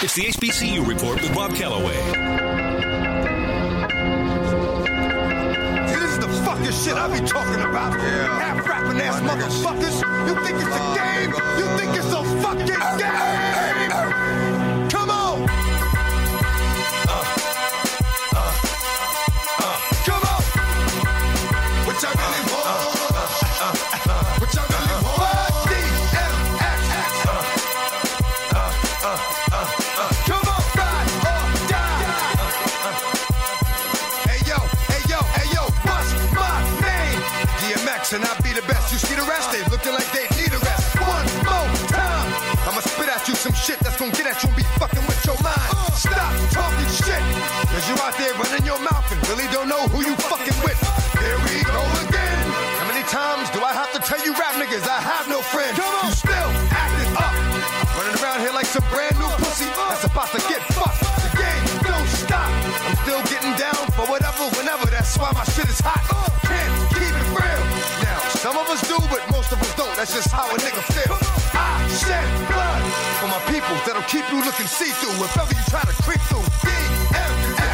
It's the HBCU Report with Rob Calloway. This is the fucking shit I be talking about. Yeah. Half rapping ass motherfuckers. You think it's a game? You think it's a fucking game? Like need a. One more time. I'ma spit at you some shit that's gonna get at you and be fucking with your mind. Stop talking shit. Cause you out there just how a nigga feel. I shed blood for my people that'll keep you looking see-through if ever you try to creep through. DMX, one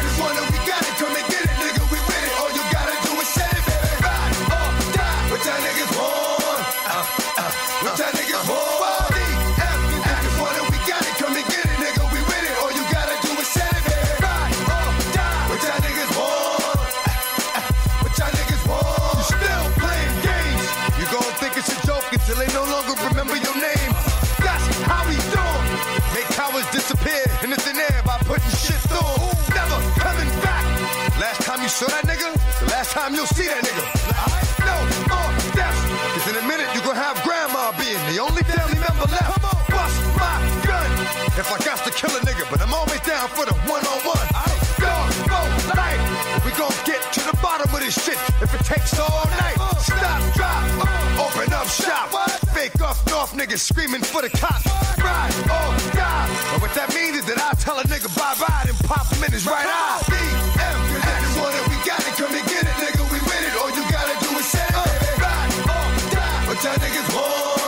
niggas screaming for the cops. Ride or die. And what that means is that I tell a nigga bye-bye and pop him in his right eye. This one that we got it, come get it, nigga. We with it. All you gotta do is say it. Or die. What y'all niggas want?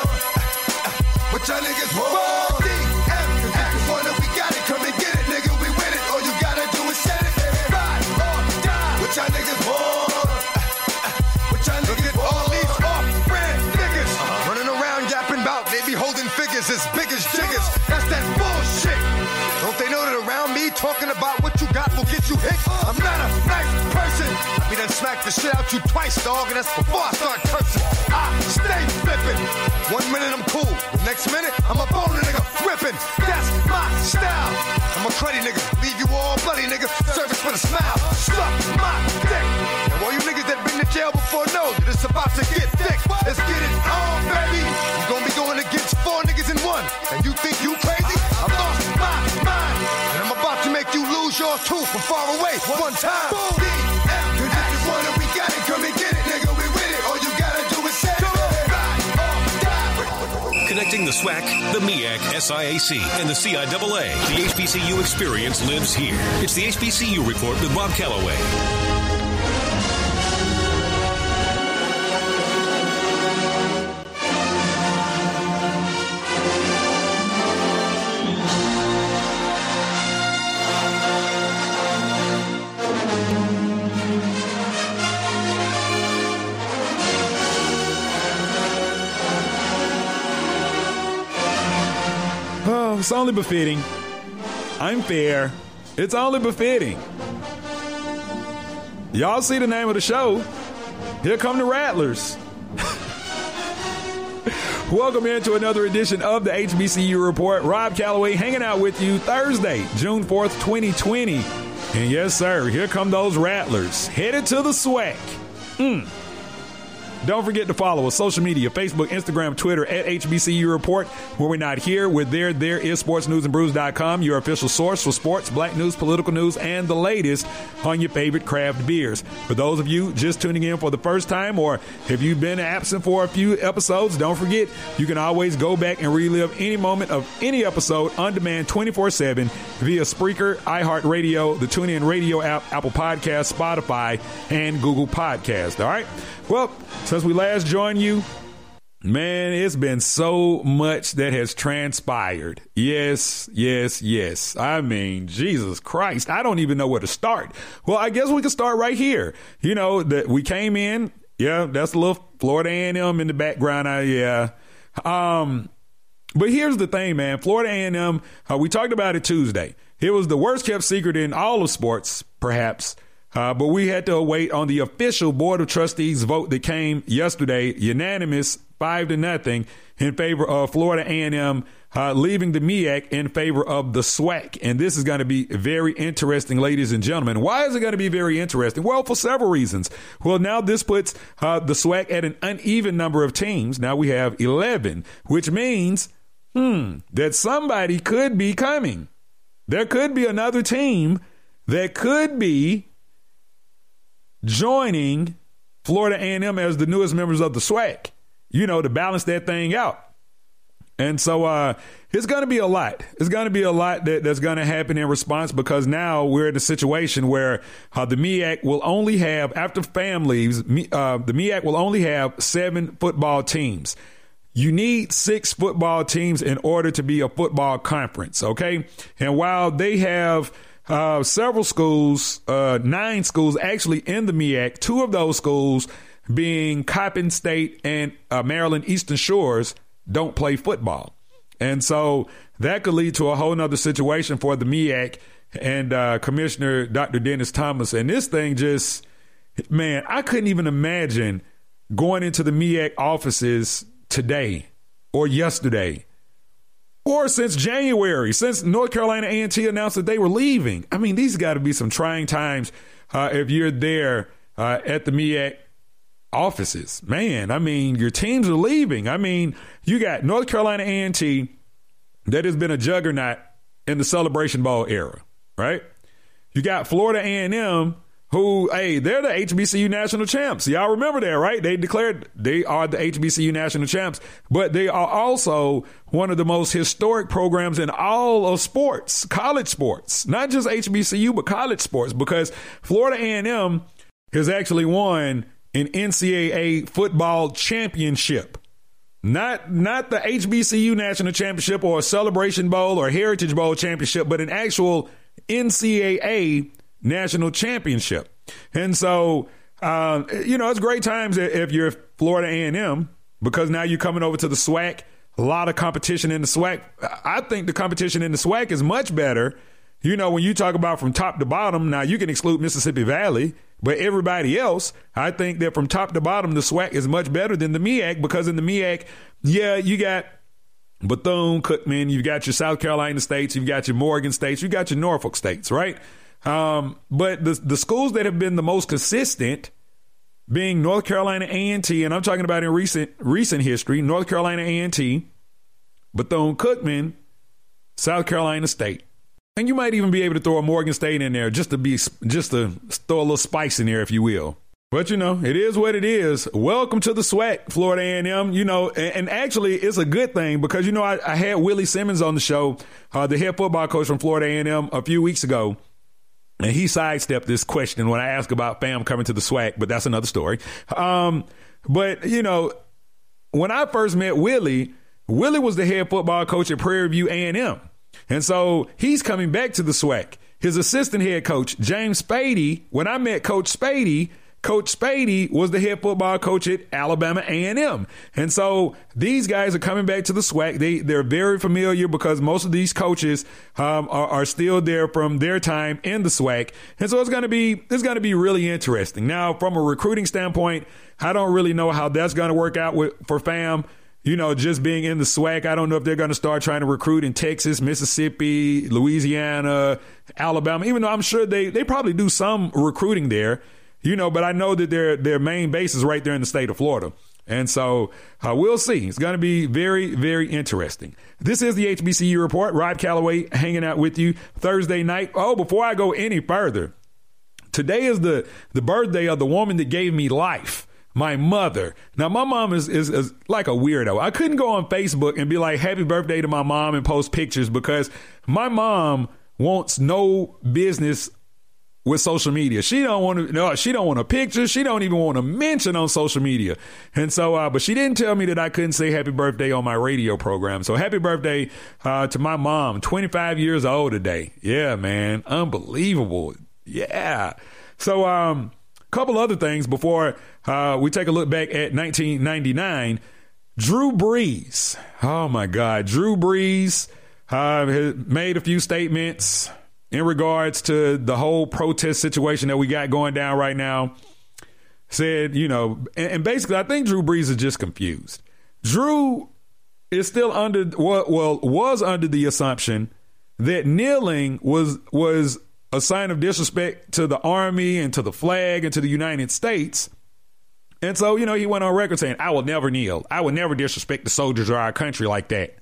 What y'all niggas want? Be holding figures as big as jiggers. That's that bullshit. Don't they know that around me talking about what you got will get you hit? I'm not a nice person. I We done smacked the shit out you twice, dog, and that's before I start cursing. I stay flipping. One minute I'm cool, the next minute I'm a bone nigga ripping. That's my style. I'm a cruddy nigga, leave you all bloody nigga. Service with a smile. Suck my dick. And all you niggas that been to jail before know that it's about to get thick. Let's get it on, baby. You gonna And you think you crazy? I've lost my mind. And I'm about to make you lose yours too from far away one time. DM, this is one that we got it. Come and get it, nigga. We with it. All you gotta do is say it. Ride or die. Connecting the SWAC, the MEAC, SIAC, and the CIAA. The HBCU experience lives here. It's the HBCU Report with Rob Calloway. It's only befitting. I'm fair. It's only befitting. Y'all see the name of the show? Here come the Rattlers. Welcome into another edition of the HBCU Report. Rob Calloway hanging out with you Thursday, June 4th, 2020. And yes, sir, here come those Rattlers headed to the SWAC. Mm. Don't forget to follow us social media Facebook, Instagram, Twitter at HBCU Report. When we're not here, we're there. There is sportsnewsandbrews.com, your official source for sports, black news, political news, and the latest on your favorite craft beers. For those of you just tuning in for the first time, or if you've been absent for a few episodes, don't forget you can always go back and relive any moment of any episode on demand 24 7 via Spreaker, iHeartRadio, the TuneIn Radio app, Apple Podcast, Spotify, and Google Podcast. All right? Well, since we last joined you, Man, it's been so much that has transpired. Yes, yes, yes. I mean, Jesus Christ, I don't even know where to start. Well, I guess we can start right here. You know that we came in. Yeah, that's a little Florida A&M in the background. Uh, yeah. Um, but here's the thing, man. Florida A&M. Uh, we talked about it Tuesday. It was the worst kept secret in all of sports, perhaps. Uh, but we had to wait on the official board of trustees vote that came yesterday, unanimous, five to nothing, in favor of Florida A&M uh, leaving the MEAC in favor of the SWAC. And this is going to be very interesting, ladies and gentlemen. Why is it going to be very interesting? Well, for several reasons. Well, now this puts uh, the SWAC at an uneven number of teams. Now we have 11, which means, hmm, that somebody could be coming. There could be another team that could be joining Florida A&M as the newest members of the SWAC, you know, to balance that thing out. And so uh, it's going to be a lot. It's going to be a lot that, that's going to happen in response because now we're in a situation where uh, the MEAC will only have, after FAM leaves, uh, the MEAC will only have seven football teams. You need six football teams in order to be a football conference, okay? And while they have – uh, several schools, uh, nine schools actually in the MEAC, two of those schools being Coppin State and uh, Maryland Eastern Shores don't play football. And so that could lead to a whole nother situation for the MEAC and uh, Commissioner Dr. Dennis Thomas. And this thing just, man, I couldn't even imagine going into the MEAC offices today or yesterday or since January, since North Carolina A&T announced that they were leaving. I mean, these got to be some trying times uh, if you're there uh, at the MEAC offices. Man, I mean, your teams are leaving. I mean, you got North Carolina A&T that has been a juggernaut in the Celebration Bowl era, right? You got Florida A&M who, hey, they're the HBCU national champs. Y'all remember that, right? They declared they are the HBCU national champs, but they are also one of the most historic programs in all of sports, college sports, not just HBCU, but college sports, because Florida A&M has actually won an NCAA football championship. Not not the HBCU national championship or a Celebration Bowl or Heritage Bowl championship, but an actual NCAA national championship. And so, uh, you know, it's great times if you're Florida A&M because now you're coming over to the SWAC. A lot of competition in the SWAC. I think the competition in the SWAC is much better. You know, when you talk about from top to bottom, now you can exclude Mississippi Valley, but everybody else, I think that from top to bottom, the SWAC is much better than the MEAC because in the MEAC, yeah, you got Bethune Cookman, you've got your South Carolina states, you've got your Morgan states, you've got your Norfolk states, right? Um, but the the schools that have been the most consistent being North Carolina A&T, and I'm talking about in recent recent history, North Carolina A&T, Bethune Cookman, South Carolina State. And you might even be able to throw a Morgan State in there just to be just to throw a little spice in there, if you will. But you know, it is what it is. Welcome to the SWAC, Florida A&M. You know, and, and actually, it's a good thing because you know I, I had Willie Simmons on the show, uh, the head football coach from Florida A&M, a few weeks ago, and he sidestepped this question when I asked about fam coming to the SWAC, but that's another story. Um, but, you know, when I first met Willie, Willie was the head football coach at Prairie View A&M. And so he's coming back to the SWAC. His assistant head coach, James Spady, when I met Coach Spady, Coach Spady was the head football coach at Alabama A&M. And so these guys are coming back to the SWAC. They, they're very familiar because most of these coaches um, are, are, still there from their time in the SWAC. And so it's going to be, it's going to be really interesting. Now, from a recruiting standpoint, I don't really know how that's going to work out with, for FAM you know, just being in the SWAC, I don't know if they're going to start trying to recruit in Texas, Mississippi, Louisiana, Alabama, even though I'm sure they, they probably do some recruiting there you know, but I know that their their main base is right there in the state of Florida. And so uh, we'll see. It's going to be very, very interesting. This is the HBCU report. Rob Calloway hanging out with you Thursday night. Oh, before I go any further, today is the the birthday of the woman that gave me life. My mother. Now, my mom is, is, is like a weirdo. I couldn't go on Facebook and be like, happy birthday to my mom and post pictures because my mom wants no business with social media. She don't want to no, she don't want a picture. She don't even want to mention on social media. And so uh, but she didn't tell me that I couldn't say happy birthday on my radio program. So happy birthday uh, to my mom, 25 years old today. Yeah, man. Unbelievable. Yeah. So um a couple other things before uh, we take a look back at 1999. Drew Brees. Oh my God. Drew Brees uh, made a few statements in regards to the whole protest situation that we got going down right now. Said, you know, and, and basically, I think Drew Brees is just confused. Drew is still under well, was under the assumption that kneeling was was a sign of disrespect to the army and to the flag and to the United States. And so, you know, he went on record saying, I will never kneel. I will never disrespect the soldiers of our country like that.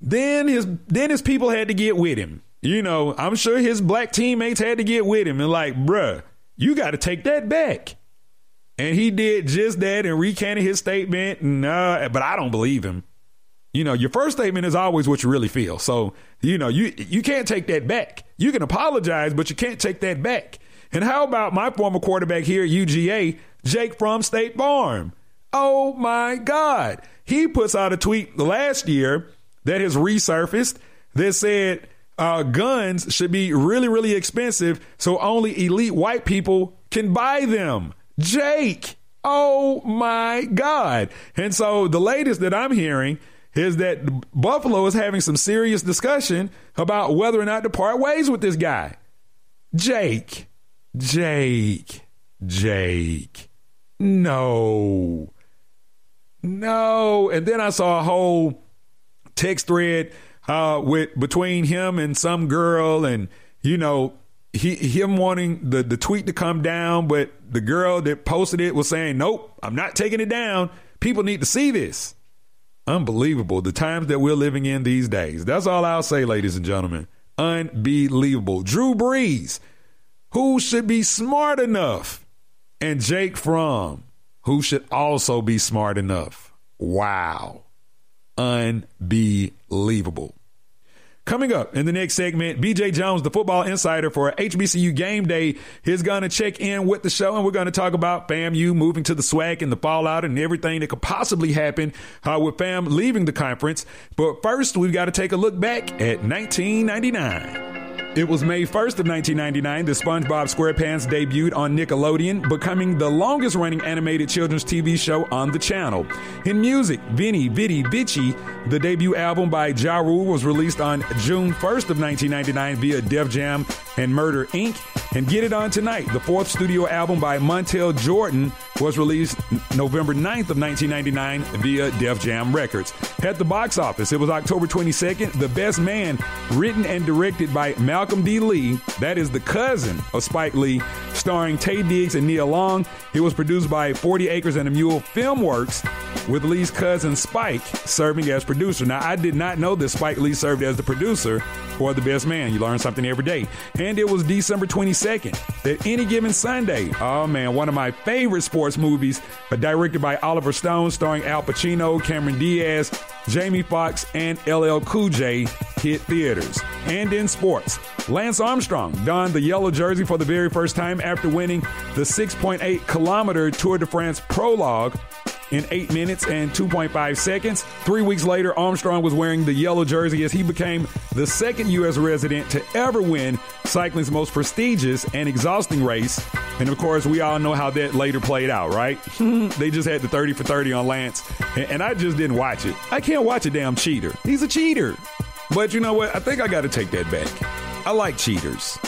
Then his then his people had to get with him you know, I'm sure his black teammates had to get with him and like, bruh, you got to take that back. And he did just that and recanted his statement. And, uh, but I don't believe him. You know, your first statement is always what you really feel. So, you know, you you can't take that back. You can apologize, but you can't take that back. And how about my former quarterback here at UGA, Jake from State Farm? Oh my God. He puts out a tweet last year that has resurfaced that said, uh, guns should be really, really expensive so only elite white people can buy them. Jake, oh my God. And so the latest that I'm hearing is that Buffalo is having some serious discussion about whether or not to part ways with this guy. Jake, Jake, Jake. No. No. And then I saw a whole text thread uh, with between him and some girl, and you know he him wanting the the tweet to come down, but the girl that posted it was saying, "Nope, I'm not taking it down. People need to see this." Unbelievable. The times that we're living in these days. That's all I'll say, ladies and gentlemen. Unbelievable. Drew Brees, who should be smart enough, and Jake Fromm, who should also be smart enough. Wow unbelievable. Coming up in the next segment, BJ Jones, the football insider for HBCU Game Day, is going to check in with the show, and we're going to talk about FAMU moving to the SWAC and the fallout and everything that could possibly happen uh, with FAM leaving the conference. But first, we've got to take a look back at 1999. It was May 1st of 1999 that SpongeBob SquarePants debuted on Nickelodeon, becoming the longest running animated children's TV show on the channel. In music, Venni Vetti Vecci, the debut album by Ja Rule was released on June 1st of 1999 via Def Jam and Murder Inc. And Get It On Tonight, the fourth studio album by Montel Jordan, was released November 9th of 1999 via Def Jam Records. At the box office, it was October 22nd, The Best Man, written and directed by Malcolm D. Lee, that is the cousin of Spike Lee, starring Taye Diggs and Nia Long. It was produced by 40 Acres and a Mule Filmworks, with Lee's cousin Spike serving as producer. Now, I did not know that Spike Lee served as the producer for The Best Man. You learn something every day. And it was December 22nd that any given Sunday, oh man, one of my favorite sports movies, but directed by Oliver Stone, starring Al Pacino, Cameron Diaz, Jamie Foxx, and LL Cool J hit theaters. And in sports, Lance Armstrong donned the yellow jersey for the very first time after winning the 6.8 kilometer Tour de France prologue in 8 minutes and 2.5 seconds. Three weeks later, Armstrong was wearing the yellow jersey as he became the second U.S. resident to ever win cycling's most prestigious and exhausting race. And of course, we all know how that later played out, right? they just had the 30 for 30 on Lance, and I just didn't watch it. I can't watch a damn cheater. He's a cheater. But you know what? I think I got to take that back. I like cheaters.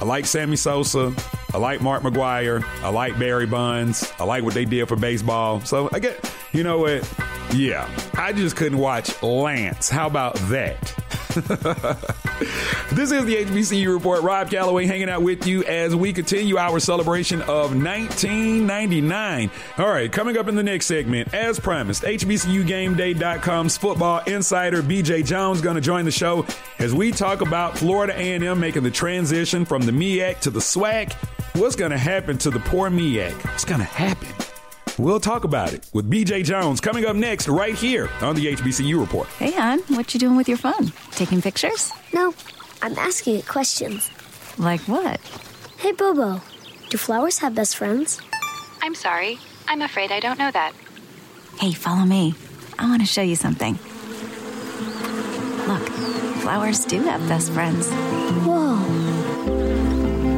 I like Sammy Sosa. I like Mark McGwire. I like Barry Bonds. I like what they did for baseball. So I get, you know what? Yeah, I just couldn't watch Lance. How about that? this is the HBCU Report. Rob Calloway hanging out with you as we continue our celebration of 1999. All right, coming up in the next segment, as promised, HBCUGameDay.com's football insider BJ Jones going to join the show as we talk about Florida A&M making the transition from the MEAC to the SWAC. What's going to happen to the poor MEAC? What's going to happen? We'll talk about it with BJ Jones coming up next right here on the HBCU Report. Hey, hon, what you doing with your phone? Taking pictures? No, I'm asking it questions. Like what? Hey, Bobo. Do flowers have best friends? I'm sorry. I'm afraid I don't know that. Hey, follow me. I want to show you something. Look, flowers do have best friends.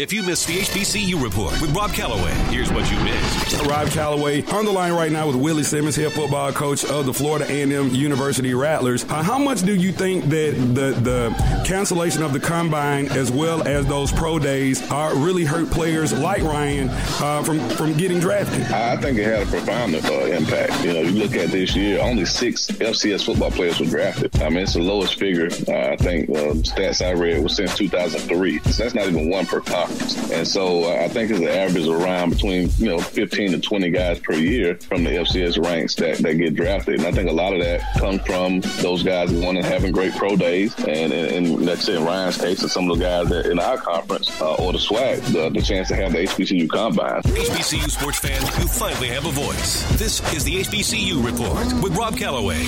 If you missed the HBCU report with Rob Calloway, here's what you missed. Rob Calloway on the line right now with Willie Simmons, head football coach of the Florida A&M University Rattlers. Uh, how much do you think that the the cancellation of the combine as well as those pro days are really hurt players like Ryan uh, from from getting drafted? I think it had a profound uh, impact. You know, you look at this year, only six FCS football players were drafted. I mean, it's the lowest figure. Uh, I think uh, stats I read was since 2003. So that's not even one per conference. And so uh, I think it's an average around between, you know, 15 to 20 guys per year from the FCS ranks that, that get drafted. And I think a lot of that comes from those guys that want to having great pro days. And, and, and let's say in Ryan's case, and some of the guys that in our conference uh, or the SWAC, the, the chance to have the HBCU combine. HBCU sports fans, you finally have a voice. This is the HBCU Report with Rob Calloway.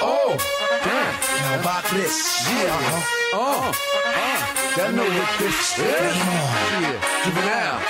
oh, damn. Now about this. Yeah. Oh, oh. Y'all know what this is. Yeah. Juvenile.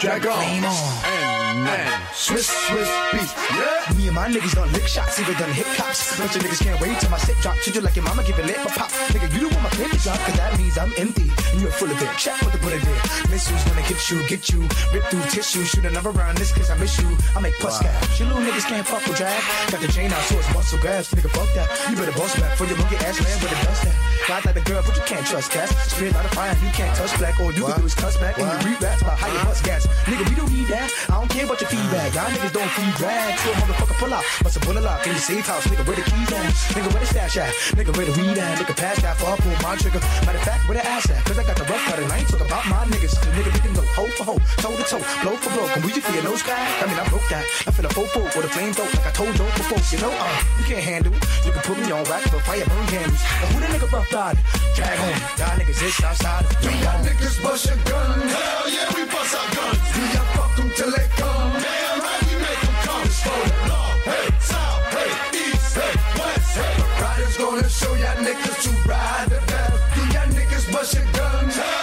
Drag-On. And Swiss, Swizz Beatz. Yeah. Me and my niggas done lick shots, even done hip cops. Bunch of niggas can't wait till my stick drop. Treat you like your mama, give it lip a pop. Nigga, you don't want my pinky drop, cause that means I'm empty. And you're full of it. Check what the bullet did. Missiles gonna hit you, get you. Rip through tissue. Shoot another round this cause I miss you. I make puss wow. gas. You little niggas can't fuck with drag. Got the chain out, so it's muscle gas. Nigga, fuck that. You better boss back for your monkey ass man with a dust that. God like the girl, but you can't trust gas. Spit out of fire, you can't touch black. All you what? can do is cuss back what? and you read raps about how you bust gas. Nigga, we don't need that. I don't care about your feedback. Y'all niggas don't feed drag. So motherfucker pull out. Bust a bullet lock in your safe house. Nigga, where the keys at? Nigga, where the stash at? Nigga, where the weed at? Nigga, pass that for I pull my trigger. Matter of fact, where the ass at? Cause I got the rough cut and I ain't talking about my niggas. The nigga, we can go hoe for hoe, toe to toe, blow for blow. Can we just feel no sky? I mean, I broke that. I feel a fofo with a flame throat like I told you before. You know, uh, you can't handle. You can put me on rack for fire burn candles. But who the nigga rough got? Drag-On. Y'all niggas is outside. Do y'all niggas bust your gun? Hell yeah, we bust our guns. Do y'all fuck them till they come? Niggas to ride the best. Do y'all niggas bust your guns?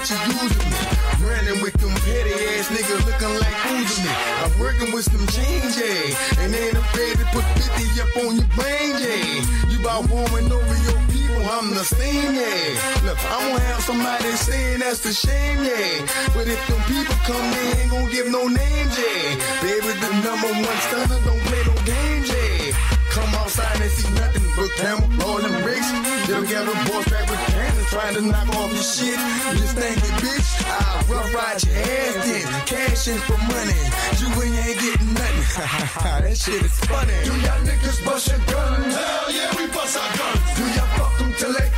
That you using me. Running with them petty ass niggas looking like fools me. I'm working with some change, yeah. And ain't afraid to put 50 up on your brain, yeah. You about warming over your people, I'm the same, yeah. Look, I won't have somebody saying that's the shame, yeah. But if them people come in, ain't gonna give no names, yeah. Baby, the number one stunner don't play no games, yeah. Come outside and see nothing but camel rolling bricks. Get a boss back with trying to knock off your shit. Just think it, bitch. I'll rough ride your ass then. Cash in for money. You ain't getting nothing. that shit is funny. Do y'all niggas bust your guns? Hell yeah, we bust our guns. Do y'all fuck them till they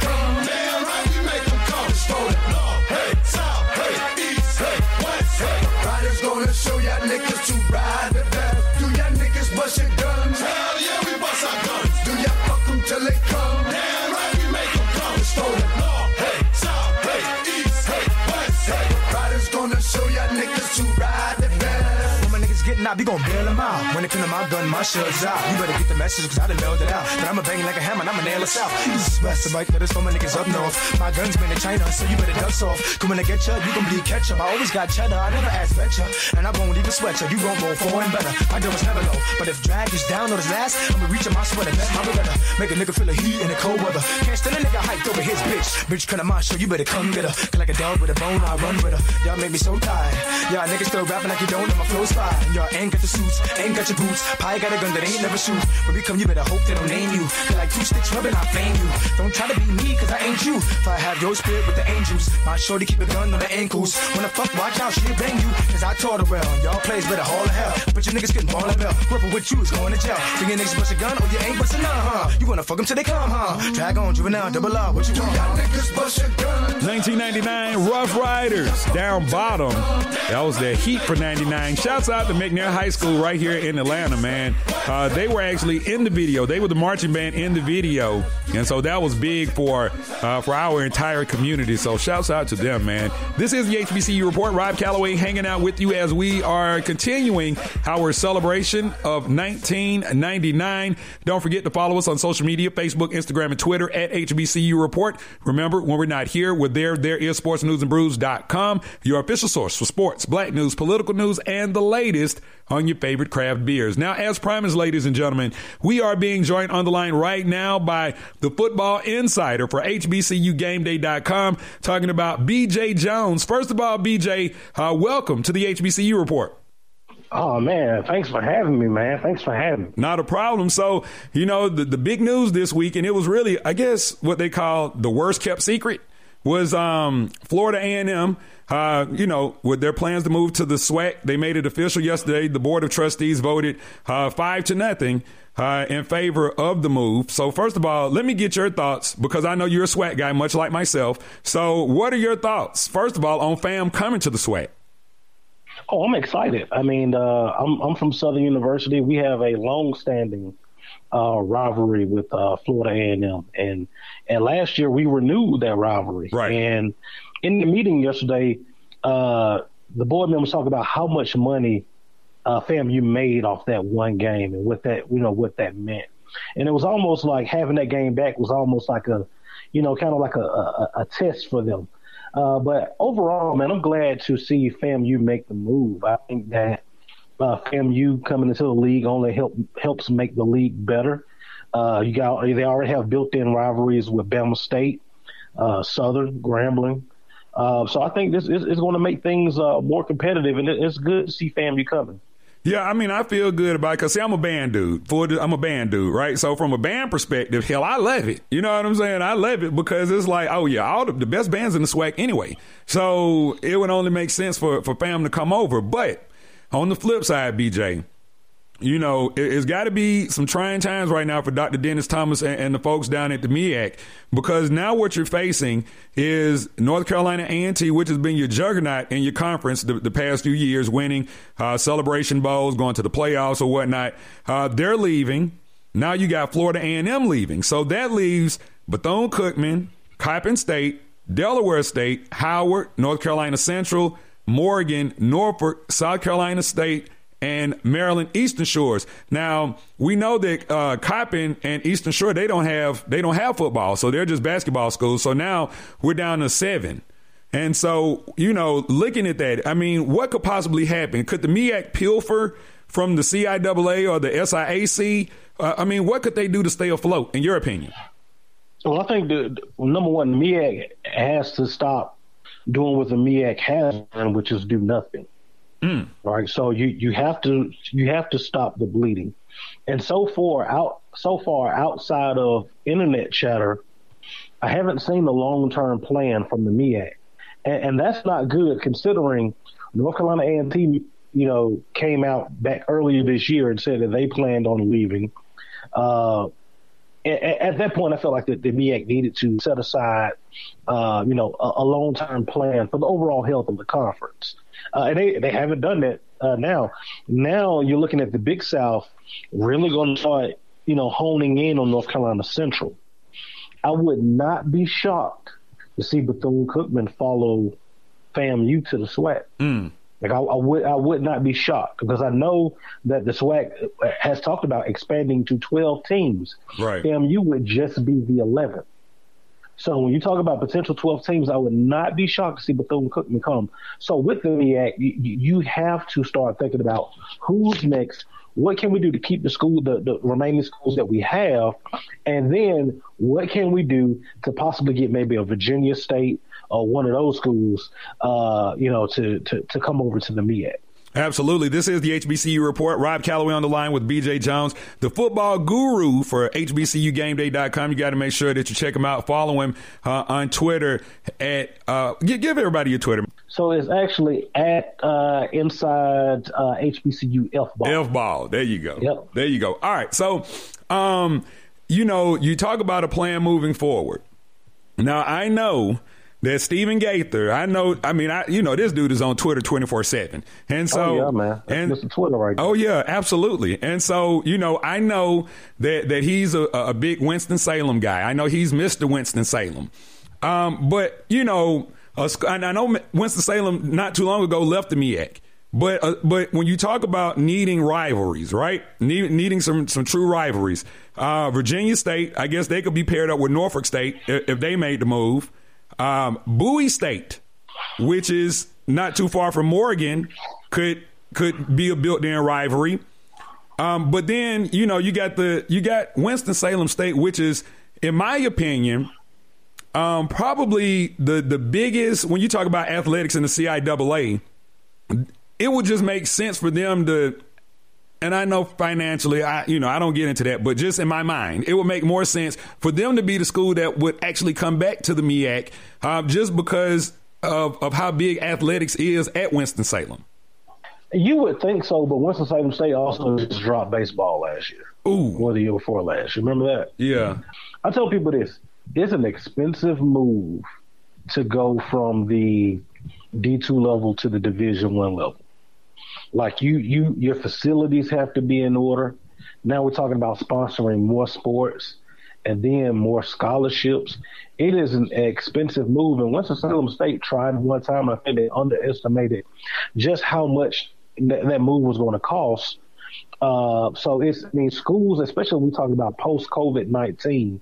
out, we gon' bail them out. When it come to my gun, my shit's out. You better get the message, cause I done mailed it out. But I'ma bang like a hammer, and I'ma nail us out. This is west Mike, but it's for my niggas up north. My guns been in China, so you better dust off. Come when I get ya, you gon' bleed ketchup. I always got cheddar, I never ask betcha. And I won't even sweat ya, you gon' roll four and better. My was never low, but if drag is down on his last, I'ma reach in my sweater, bet my beretta. Make a nigga feel the heat in the cold weather. Can't stand a nigga hyped over his bitch. Bitch, cut my show, you better come get her. Like a dog with a bone, I run with her. Y'all make me so tired. Y'all niggas still rapping like you don't know my flow's fire. Y'all ain't got the suits, ain't got your boots. Pie got a gun that ain't never shoot. When we come, you better hope they don't name you. Cause like two sticks rubbing, I flame you. Don't try to be me, cause I ain't you. If I have your spirit with the angels, my shorty keep a gun on the ankles. When the fuck, watch out, she'll bang you. Cause I taught her well. Y'all plays better haul to hell. But you niggas getting ball and bell. Grip a with you is going to jail. So your niggas bust a gun or you ain't busting none, huh? You wanna fuck them till they come, huh? Drag-On, juvenile, double up, what you want? Y'all niggas bust a gun. 1999 Ruff Ryders down bottom. That was their heat for 99. Shouts out to McNair High School right here in Atlanta, man. Uh, they were actually in the video. They were the marching band in the video, and so that was big for uh, for our entire community. So shouts out to them, man. This is the HBCU report. Rob Calloway hanging out with you as we are continuing our celebration of 1999. Don't forget to follow us on social media: Facebook, Instagram, and Twitter at HBCU Report. Remember, when we're not here, we're there. There is sportsnewsandbrews.com, your official source for sports, black news, political news, and the latest on your favorite craft beers. Now, as promised, ladies and gentlemen, we are being joined on the line right now by the football insider for HBCUGameDay.com, talking about BJ Jones. First of all, BJ, uh, welcome to the HBCU report. Oh man, thanks for having me, man. Thanks for having me. Not a problem. So, you know, the, the big news this week, and it was really, I guess, what they call the worst kept secret was um, Florida A&M. Uh, you know, with their plans to move to the SWAC, they made it official yesterday. The board of trustees voted uh, five to nothing uh, in favor of the move. So, first of all, let me get your thoughts because I know you're a SWAC guy, much like myself. So, what are your thoughts, first of all, on FAM coming to the SWAC? Oh, I'm excited. I mean, uh, I'm, I'm from Southern University. We have a long-standing uh, rivalry with uh, Florida A&M, and and last year we renewed that rivalry. Right. And in the meeting yesterday, uh, the board members talked about how much money uh, FAMU made off that one game and what that you know what that meant. And it was almost like having that game back was almost like a, you know, kind of like a, a, a test for them. Uh, but overall, man, I'm glad to see FAMU make the move. I think that uh, FAMU coming into the league only help helps make the league better. Uh, you got they already have built-in rivalries with Bama State, uh, Southern, Grambling. Uh, so I think this is, going to make things uh, more competitive, and it's good to see FAMU coming. Yeah, I mean, I feel good about it because, see, I'm a band dude. For I'm a band dude, right? So, from a band perspective, hell, I love it. You know what I'm saying? I love it because it's like, oh, yeah, all the, the best bands in the SWAC anyway. So, it would only make sense for, for fam to come over. But on the flip side, BJ, you know, it, has got to be some trying times right now for Dr. Dennis Thomas and, and, the folks down at the MEAC because now what you're facing is North Carolina A&T, which has been your juggernaut in your conference the, the past few years, winning uh, celebration bowls, going to the playoffs or whatnot. Uh, they're leaving. Now you got Florida A&M leaving, so that leaves Bethune-Cookman, Coppin State, Delaware State, Howard, North Carolina Central, Morgan, Norfolk, South Carolina State and Maryland Eastern Shores. Now we know that uh, Coppin and Eastern Shore they don't have they don't have football, so they're just basketball schools. So now we're down to seven. And so, you know, looking at that, I mean, what could possibly happen? Could the MEAC pilfer from the CIAA or the SIAC? Uh, I mean, what could they do to stay afloat, in your opinion? Well, I think the, number one, MEAC has to stop doing what the MEAC has done, which is do nothing. Mm. Right. So you, you have to you have to stop the bleeding. And so far out so far outside of internet chatter, I haven't seen the long term plan from the MEAC. And, and, that's not good considering North Carolina A and T, you know, came out back earlier this year and said that they planned on leaving. Uh, at, that point, I felt like the, the MEAC needed to set aside, uh, you know, a, a long term plan for the overall health of the conference. Uh, and they, they haven't done that uh, now. Now you're looking at the Big South really going to start, you know, honing in on North Carolina Central. I would not be shocked to see Bethune Cookman follow FAMU to the SWAC. Mm. Like I, I, would, I would not be shocked because I know that the SWAC has talked about expanding to 12 teams. Right. FAMU would just be the 11th. So when you talk about potential 12 teams, I would not be shocked to see Bethune Cookman come. So with the MEAC, you, you have to start thinking about who's next. What can we do to keep the school, the, the remaining schools that we have? And then what can we do to possibly get maybe a Virginia State or one of those schools, uh, you know, to, to, to come over to the MEAC? Absolutely. This is the HBCU report. Rob Calloway on the line with BJ Jones, the football guru for HBCUGameDay.com. You got to make sure that you check him out. Follow him uh, on Twitter at, uh, give everybody your Twitter. So it's actually at uh, inside uh, HBCU F ball. F ball. There you go. Yep. There you go. All right. So, um, you know, you talk about a plan moving forward. Now, I know that Stephen Gaither, I know, I mean, I, you know, this dude is on Twitter 24 7. And so, oh, yeah, man. That's and, Mr. Twitter right there. Oh, yeah, absolutely. And so, you know, I know that, that he's a, a big Winston-Salem guy. I know he's Mr. Winston-Salem. Um, but, you know, I know Winston-Salem not too long ago left the MEAC. But uh, but when you talk about needing rivalries, right? Need, needing some some true rivalries, uh, Virginia State, I guess they could be paired up with Norfolk State if, if they made the move. Um, Bowie State, which is not too far from Morgan, could could be a built-in rivalry. Um, but then you know you got the you got Winston Salem State, which is, in my opinion, um, probably the the biggest when you talk about athletics in the CIAA. It would just make sense for them to and I know financially, I you know I don't get into that, but just in my mind, it would make more sense for them to be the school that would actually come back to the MEAC, uh, just because of of how big athletics is at Winston Salem. You would think so, but Winston Salem State also just dropped baseball last year. Ooh, or the year before last. You remember that? Yeah. I tell people this: it's an expensive move to go from the D two level to the Division one level. Like you, you, your facilities have to be in order. Now we're talking about sponsoring more sports and then more scholarships. It is an expensive move. And Winston-Salem State tried one time, I think they underestimated just how much that, that move was going to cost. Uh, so it's, I mean, schools, especially when we talk about post COVID 19,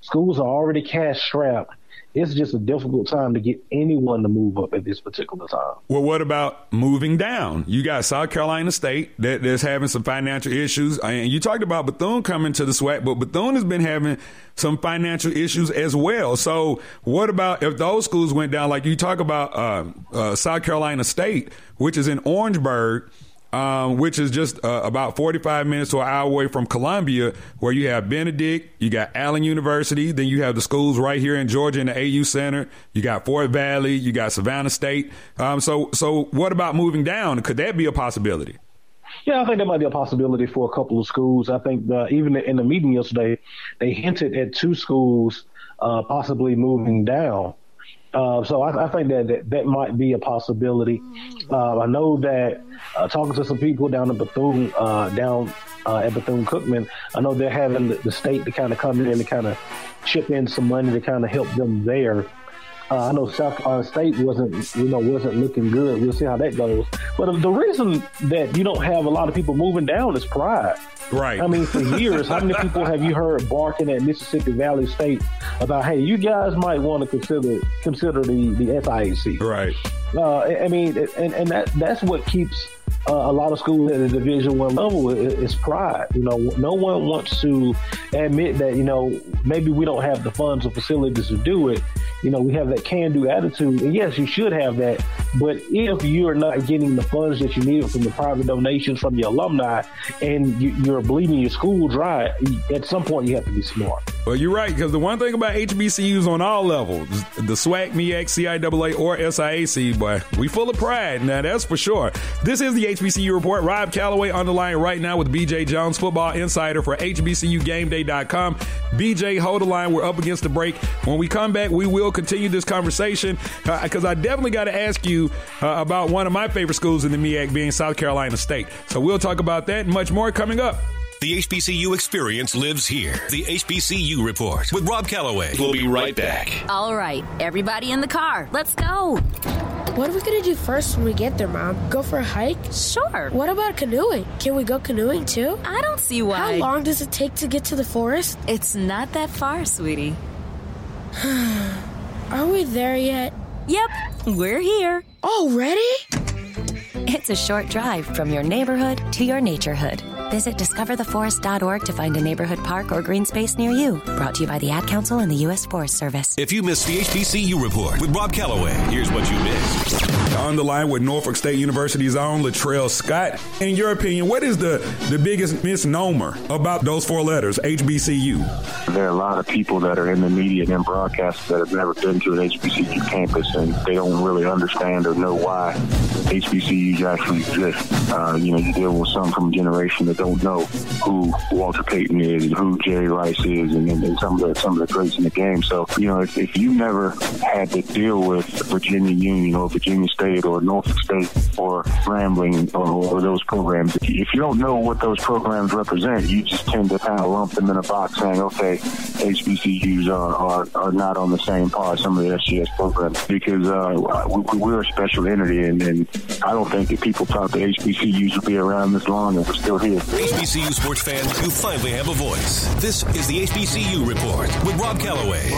schools are already cash strapped it's just a difficult time to get anyone to move up at this particular time. Well, what about moving down? You got South Carolina State that, that's having some financial issues, and you talked about Bethune coming to the SWAC, but Bethune has been having some financial issues as well. So, what about if those schools went down? Like you talk about uh, uh, South Carolina State, which is in Orangeburg um, which is just uh, about 45 minutes to an hour away from Columbia, where you have Benedict, you got Allen University, then you have the schools right here in Georgia in the AU Center, you got Fort Valley, you got Savannah State. Um, so, so what about moving down? Could that be a possibility? Yeah, I think that might be a possibility for a couple of schools. I think even in the meeting yesterday, they hinted at two schools uh, possibly moving down. Uh, so I, I, think that, that, that might be a possibility. Uh, I know that uh, talking to some people down in Bethune, uh, down uh, at Bethune Cookman, I know they're having the, the state to kind of come in and kind of chip in some money to kind of help them there. Uh, I know South Carolina State wasn't, you know, wasn't looking good. We'll see how that goes. But the reason that you don't have a lot of people moving down is pride. Right. I mean, for years, how many people have you heard barking at Mississippi Valley State about, hey, you guys might want to consider consider the the SIAC. Right. Uh, I mean, and and that that's what keeps uh, a lot of schools at the Division One level is, pride. You know, no one wants to admit that you know maybe we don't have the funds or facilities to do it. You know, we have that can-do attitude, and yes, you should have that. But if you're not getting the funds that you need from the private donations from your alumni, and you, are bleeding your school dry, at some point you have to be smart. Well, you're right because the one thing about HBCUs on all levels, the SWAC, MEAC, CIAA, or SIAC, boy, we full of pride. Now that's for sure. This is the HBCU report. Rob Calloway on the line right now with BJ Jones, football insider for HBCUGameDay.com. BJ, hold the line. We're up against the break. When we come back, we will continue this conversation because uh, I definitely got to ask you uh, about one of my favorite schools in the MEAC being South Carolina State. So we'll talk about that and much more coming up. The HBCU experience lives here. The HBCU Report with Rob Calloway. We'll be right back. All right, everybody in the car. Let's go. What are we to do first when we get there, Mom? Go for a hike? Sure. What about canoeing? Can we go canoeing too? I don't see why. How long does it take to get to the forest? It's not that far, sweetie. are we there yet? Yep, we're here. Already? It's a short drive from your neighborhood to your naturehood Visit discovertheforest.org to find a neighborhood park or green space near you. Brought to you by the Ad Council and the U.S. Forest Service. If you missed the HBCU report with Rob Calloway, here's what you missed. On the line with Norfolk State University's own Latrell Scott. In your opinion, what is the, the biggest misnomer about those four letters, HBCU? There are a lot of people that are in the media and broadcast that have never been to an HBCU campus and they don't really understand or know why HBCUs actually exist. Uh, you know, you deal with some from a generation that don't know who Walter Payton is, who Jerry Rice is, and, and some of the some of the greats in the game. So, you know, if, if you never had to deal with Virginia Union or Virginia State or Norfolk State or Grambling or, or those programs, if you don't know what those programs represent, you just tend to kind of lump them in a box saying, okay, HBCUs are, are, are not on the same par as some of the FCS programs because uh, we, we're a special entity, and, and I don't think that people thought the HBCUs would be around this long and we're still here. HBCU sports fans, you finally have a voice. This is the HBCU Report with Rob Calloway.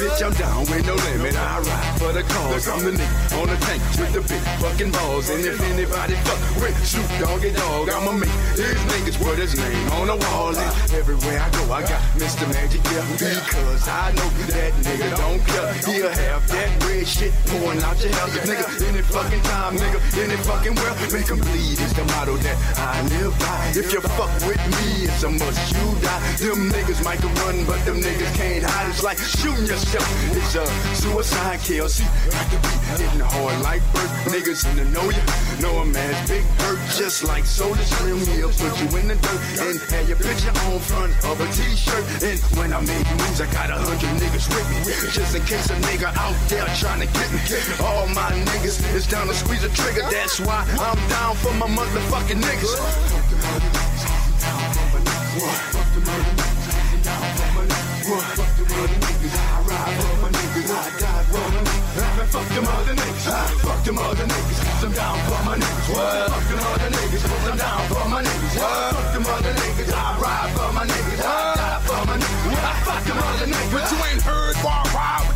Bitch, I'm down with no limit. I ride for the cause. I'm the nigga on the tank with the big fucking balls. And if anybody fuck with Snoop Doggy Dogg, I'ma make his niggas put his name on the wall. And everywhere I go, I got Mr. Magic here because I know that nigga don't care. He'll have that red shit pouring out your hell. Nigga, any fucking time, nigga, any fucking well, make him bleed is the motto that I live by. If you fuck with me, it's a must you die. Them niggas might can run, but them niggas can't hide. It's like shooting yourself. It's a suicide kill. See, got to be hitting hard like birth. Niggas in the know you. Know a man's big hurt, just like Soulja Slim. He'll put you in the dirt and have your picture on front of a t-shirt. And when I make moves, I got a hundred niggas with me. Just in case a nigga out there trying to get me. All my niggas is down to squeeze a trigger. That's why I'm down for my motherfucking niggas. Fuck them other niggas. Fuck them other niggas. I'm down for my niggas. Fuck them other niggas. I'm down for my niggas. Fuck them other niggas. I ride for my niggas. I die for my niggas. I Fuck them other niggas. But you ain't heard bar ride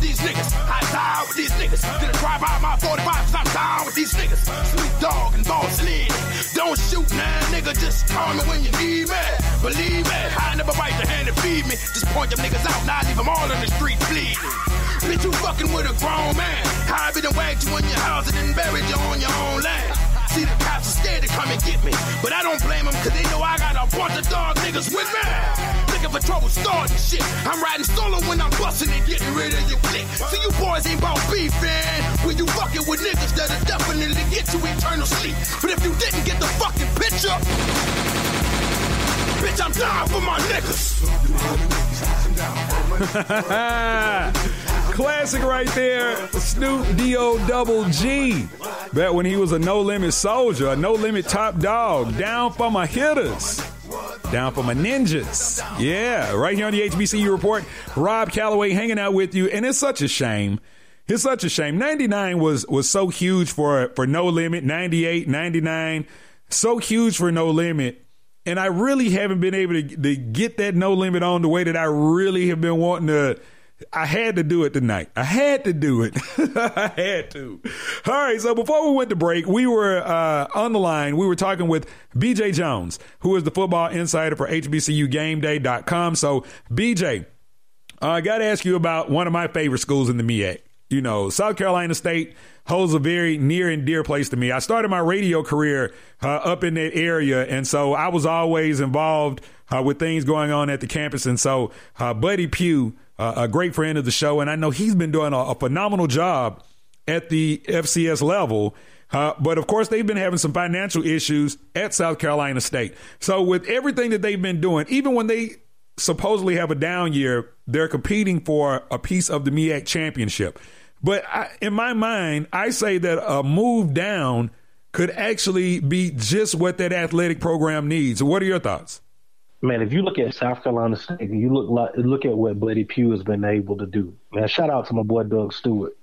these niggas. I drive out my 45 cause I'm down with these niggas. Snoop Dogg and Boss Lid. Don't shoot now, nigga. Just call me when you need me. Believe me, I never bite the hand that feed me. Just point them niggas out, now leave them all in the street bleeding. Bitch, you fucking with a grown man. I be done wagged you in your house and then buried you on your own land. See, the cops are scared to come and get me. But I don't blame them, cause they know I got a bunch of dog niggas with me. Looking for trouble starting shit. I'm riding solo when I'm busting and getting rid of your clique. See, you boys ain't about beefing. When you fucking with niggas that'll definitely get you eternal sleep. But if you didn't get the fucking picture, bitch, I'm down for my niggas. Classic right there, Snoop D-O double G. Back when he was a no limit soldier, a no limit top dog, down for my hitters. Down for my ninjas. Yeah, right here on the HBCU report. Rob Calloway hanging out with you. And it's such a shame. It's such a shame. 99 was was so huge for for no limit. 98, 99, so huge for no limit. And I really haven't been able to, to get that no limit on the way that I really have been wanting to I had to do it tonight. I had to do it. I had to. All right. So before we went to break, we were uh, on the line. We were talking with BJ Jones, who is the football insider for HBCUGameDay.com. So, BJ, uh, I got to ask you about one of my favorite schools in the MEAC. You know, South Carolina State holds a very near and dear place to me. I started my radio career uh, up in that area, and so I was always involved uh, with things going on at the campus. And so, uh, Buddy Pugh uh, a great friend of the show, and I know he's been doing a, a phenomenal job at the FCS level. Uh, but of course, they've been having some financial issues at South Carolina State. So, with everything that they've been doing, even when they supposedly have a down year, they're competing for a piece of the MEAC championship. But I, in my mind, I say that a move down could actually be just what that athletic program needs. What are your thoughts? Man, if you look at South Carolina State, you look like look at what Buddy Pugh has been able to do. Man, shout out to my boy Doug Stewart.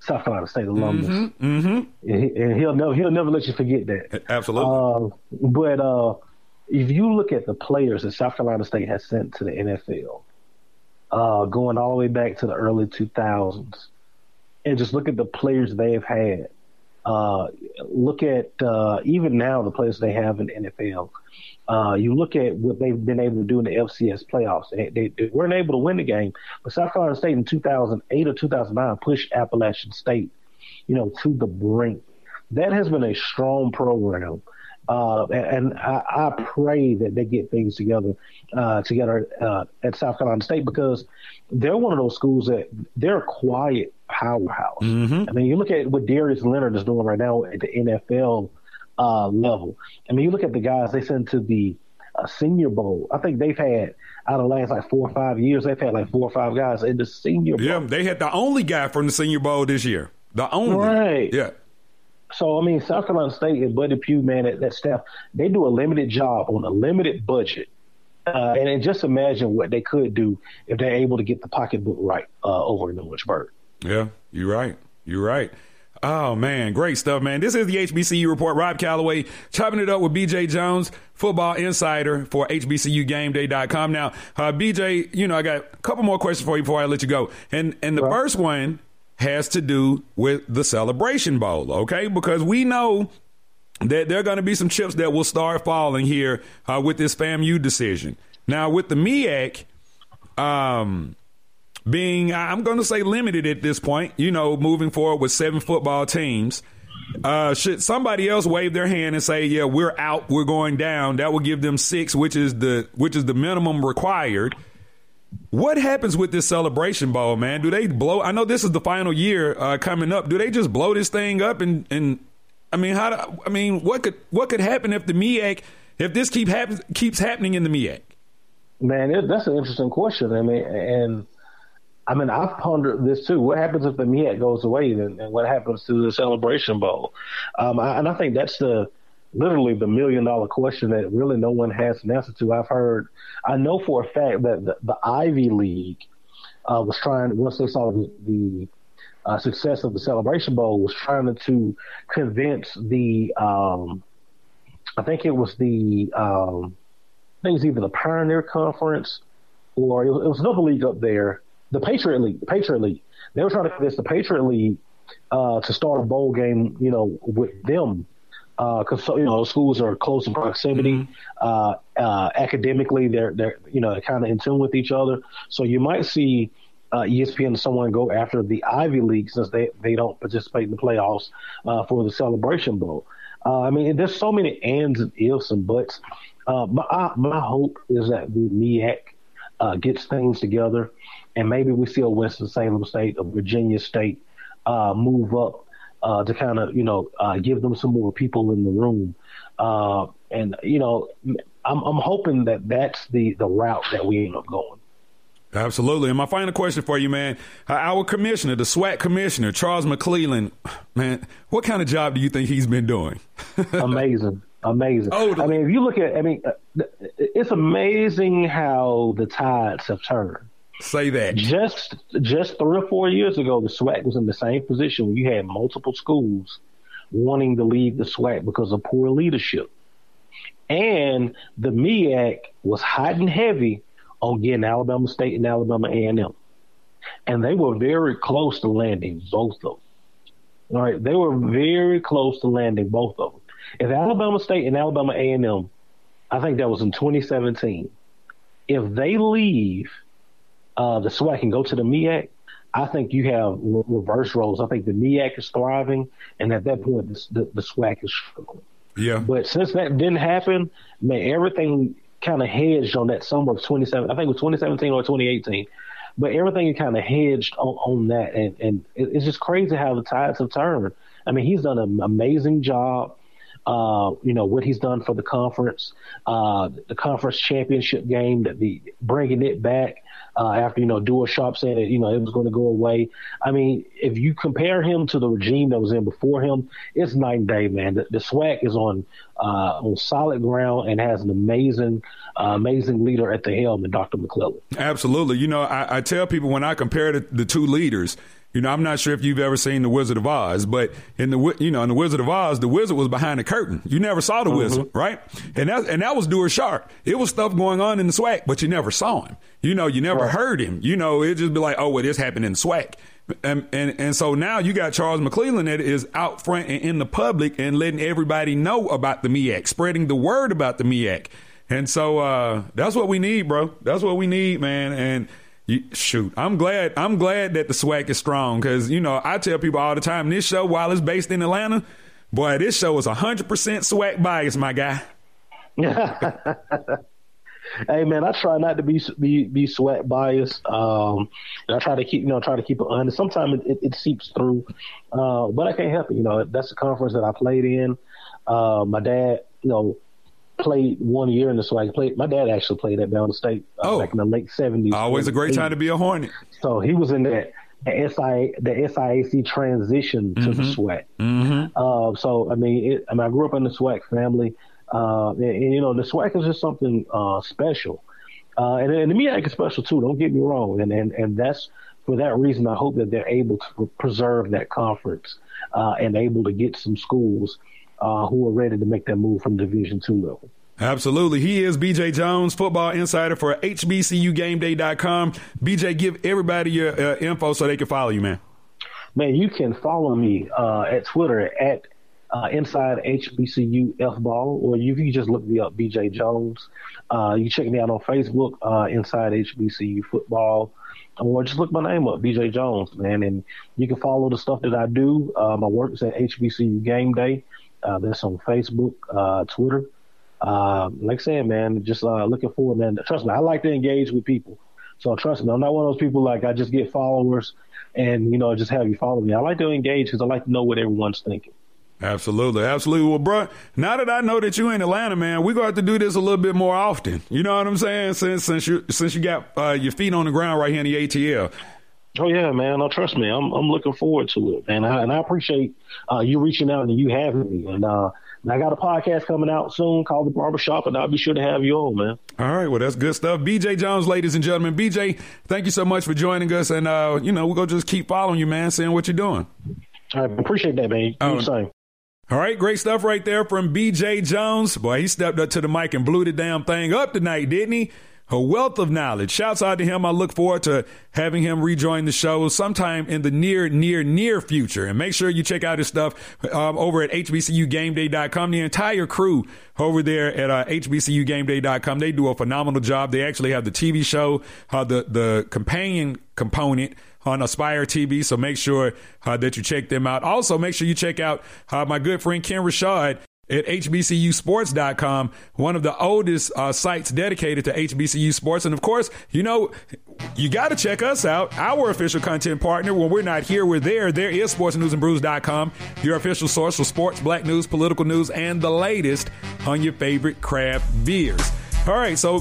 South Carolina State alumnus, Mm-hmm. and he'll never he'll never let you forget that. Absolutely. Uh, but uh, if you look at the players that South Carolina State has sent to the NFL, uh, going all the way back to the early 2000s, and just look at the players they've had. Uh, look at uh, even now the players they have in the NFL. Uh, you look at what they've been able to do in the FCS playoffs. They, they, they weren't able to win the game, but South Carolina State in 2008 or 2009 pushed Appalachian State, you know, to the brink. That has been a strong program. Uh, and I, I pray that they get things together uh, together uh, at South Carolina State because they're one of those schools that they're quiet powerhouse. Mm-hmm. I mean, you look at what Darius Leonard is doing right now at the NFL uh, level. I mean, you look at the guys they send to the uh, Senior Bowl. I think they've had out of the last like four or five years, they've had like four or five guys in the Senior Bowl. Yeah, they had the only guy from the Senior Bowl this year. The only. Right. Yeah. So I mean, South Carolina State and Buddy Pugh, man, that, that staff, they do a limited job on a limited budget. Uh, and then just imagine what they could do if they're able to get the pocketbook right uh, over in Lynchburg. Yeah, you're right. You're right. Oh man, great stuff, man. This is the HBCU report. Rob Calloway chopping it up with BJ Jones, football insider for HBCUGameDay.com. Now, uh, BJ, you know, I got a couple more questions for you before I let you go. And and the right. first one has to do with the Celebration Bowl, okay? Because we know that there are going to be some chips that will start falling here uh, with this FAMU decision. Now, with the MEAC, um, being, I'm going to say limited at this point, you know, moving forward with seven football teams. Uh, should somebody else wave their hand and say, "Yeah, we're out, we're going down"? That would give them six, which is the which is the minimum required. What happens with this celebration bowl, man? Do they blow? I know this is the final year uh, coming up. Do they just blow this thing up and and I mean, how? Do, I mean, what could what could happen if the MEAC if this keep happen, keeps happening in the MEAC? Man, it, that's an interesting question. I mean, and I mean, I've pondered this too. What happens if the MEAC goes away, and, and what happens to the Celebration Bowl? Um, I, and I think that's the literally the million dollar question that really no one has an answer to. I've heard, I know for a fact that the, the Ivy League uh, was trying once they saw the, the uh, success of the Celebration Bowl was trying to convince the, um, I think it was the, um, I think it was either the Pioneer Conference or it was, it was another league up there the Patriot League, the Patriot League. They were trying to convince the Patriot League uh, to start a bowl game, you know, with them, because uh, you know schools are close in proximity. Mm-hmm. Uh, uh, academically, they're they're you know kind of in tune with each other. So you might see uh, ESPN and someone go after the Ivy League since they they don't participate in the playoffs uh, for the Celebration Bowl. I mean, there's so many ands and ifs and buts. my my hope is that the MEAC gets things together and maybe we see a Winston Salem State, a Virginia State uh, move up uh, to kind of you know uh, give them some more people in the room. Uh, and you know, I'm, I'm hoping that that's the the route that we end up going. Absolutely. And my final question for you, man, uh, our commissioner, the SWAC commissioner, Charles McClelland, man, what kind of job do you think he's been doing? amazing, amazing. Oh, I mean, if you look at, I mean, uh, it's amazing how the tides have turned. Say that. Just just three or four years ago, the SWAC was in the same position where you had multiple schools wanting to leave the SWAC because of poor leadership. And the MEAC was hot and heavy on getting Alabama State and Alabama A&M. And they were very close to landing both of them. All right, they were very close to landing both of them. If Alabama State and Alabama A&M, I think that was in 2017, if they leave – uh, the SWAC and go to the MEAC, I think you have reverse roles. I think the MEAC is thriving, and at that point, the, the, the SWAC is struggling. Yeah. But since that didn't happen, man, everything kind of hedged on that summer of 27. I think it was 2017 or 2018. But everything kind of hedged on, on that, and, and it's just crazy how the tides have turned. I mean, he's done an amazing job. Uh, you know what he's done for the conference, uh, the conference championship game, that the bringing it back uh, after you know Duer Sharp said that you know it was going to go away. I mean, if you compare him to the regime that was in before him, it's night and day, man. The, the SWAC is on uh, on solid ground and has an amazing, uh, amazing leader at the helm, and Dr. McClelland. Absolutely. You know, I, I tell people when I compare the, the two leaders You know, I'm not sure if you've ever seen The Wizard of Oz, but in the you know in The Wizard of Oz, the wizard was behind the curtain. You never saw the mm-hmm. wizard, right? And that and that was Duer Sharp. It was stuff going on in the SWAC, but you never saw him. You know, you never right. heard him. You know, it just be like, oh, well, this happened in the SWAC. And, and and so now you got Charles McClelland that is out front and in the public and letting everybody know about the MEAC, spreading the word about the MEAC. And so uh, that's what we need, bro. That's what we need, man. And you, shoot, I'm glad. I'm glad that the SWAC is strong because you know I tell people all the time this show, while it's based in Atlanta, boy, this show is 100 percent SWAC bias, my guy. hey man, I try not to be be be SWAC biased. Um, and I try to keep you know try to keep it honest. Sometimes it, it, it seeps through, uh, but I can't help it. You know, that's the conference that I played in. Uh, my dad, you know, played one year in the SWAC. Played my dad actually played at Bama State uh, oh. back in the late seventies. Always a great time to be a Hornet. So he was in that the SI the SIAC transition to mm-hmm. the SWAC. Mm-hmm. Uh, so I mean, it, I mean, I grew up in the SWAC family, uh, and, and, you know, the SWAC is just something uh, special. Uh, and, and the MEAC is special too. Don't get me wrong, and and and that's for that reason. I hope that they're able to preserve that conference uh, and able to get some schools uh, who are ready to make that move from Division two level. Absolutely. He is BJ Jones, football insider for HBCUGameDay.com. BJ, give everybody your uh, info so they can follow you, man. Man, you can follow me uh, at Twitter at uh, inside HBCU F ball, or you can just look me up, BJ Jones. Uh, you check me out on Facebook, uh, inside HBCU football, or just look my name up, BJ Jones, man. And you can follow the stuff that I do. Uh, my work is at HBCU Game Day. Uh, that's on Facebook, uh, Twitter. Uh, like I said, man, just uh, looking forward, man. Trust me, I like to engage with people. So trust me, I'm not one of those people like I just get followers and you know just have you follow me. I like to engage because I like to know what everyone's thinking. Absolutely, absolutely. Well, bro, now that I know that you in Atlanta, man, we're gonna have to do this a little bit more often. You know what I'm saying? Since since you since you got uh, your feet on the ground right here in the ATL. Oh yeah, man. No, trust me. I'm I'm looking forward to it, man. I, and I appreciate uh, you reaching out and you having me. And uh, I got a podcast coming out soon called The Barbershop, and I'll be sure to have you on, man. All right. Well, that's good stuff. BJ Jones, ladies and gentlemen. BJ, thank you so much for joining us. And, uh, you know, we're going to just keep following you, man, seeing what you're doing. I appreciate that, man. You same. All right, great stuff right there from BJ Jones. Boy, he stepped up to the mic and blew the damn thing up tonight, didn't he? A wealth of knowledge. Shouts out to him. I look forward to having him rejoin the show sometime in the near, near, near future. And make sure you check out his stuff um, over at HBCUGameDay.com. The entire crew over there at uh, HBCUGameDay.com, they do a phenomenal job. They actually have the TV show, uh, the, the companion component on Aspire TV. So make sure uh, that you check them out. Also, make sure you check out uh, my good friend Ken Rashad at HBCUsports.com, one of the oldest uh, sites dedicated to HBCU sports. And of course, you know, you got to check us out, our official content partner. When we're not here, we're there. There is sportsnewsandbrews.com, your official source for sports, black news, political news, and the latest on your favorite craft beers. All right, so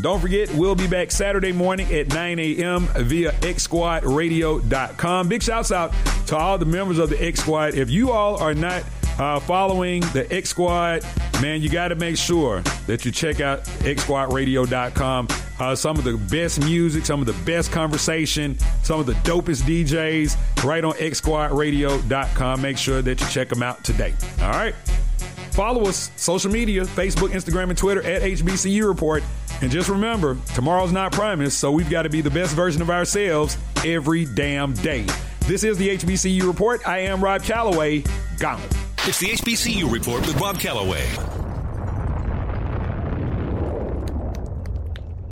don't forget, we'll be back Saturday morning at 9 a.m. via xsquadradio.com. Big shouts out to all the members of the X Squad. If you all are not uh, following the X Squad, man, you got to make sure that you check out xsquadradio.com. Uh, some of the best music, some of the best conversation, some of the dopest DJs right on xsquadradio.com. Make sure that you check them out today. All right. Follow us, social media, Facebook, Instagram, and Twitter at HBCU Report. And just remember, tomorrow's not promised, so we've got to be the best version of ourselves every damn day. This is the HBCU Report. I am Rob Calloway. Gone. It's the HBCU Report with Bob Calloway.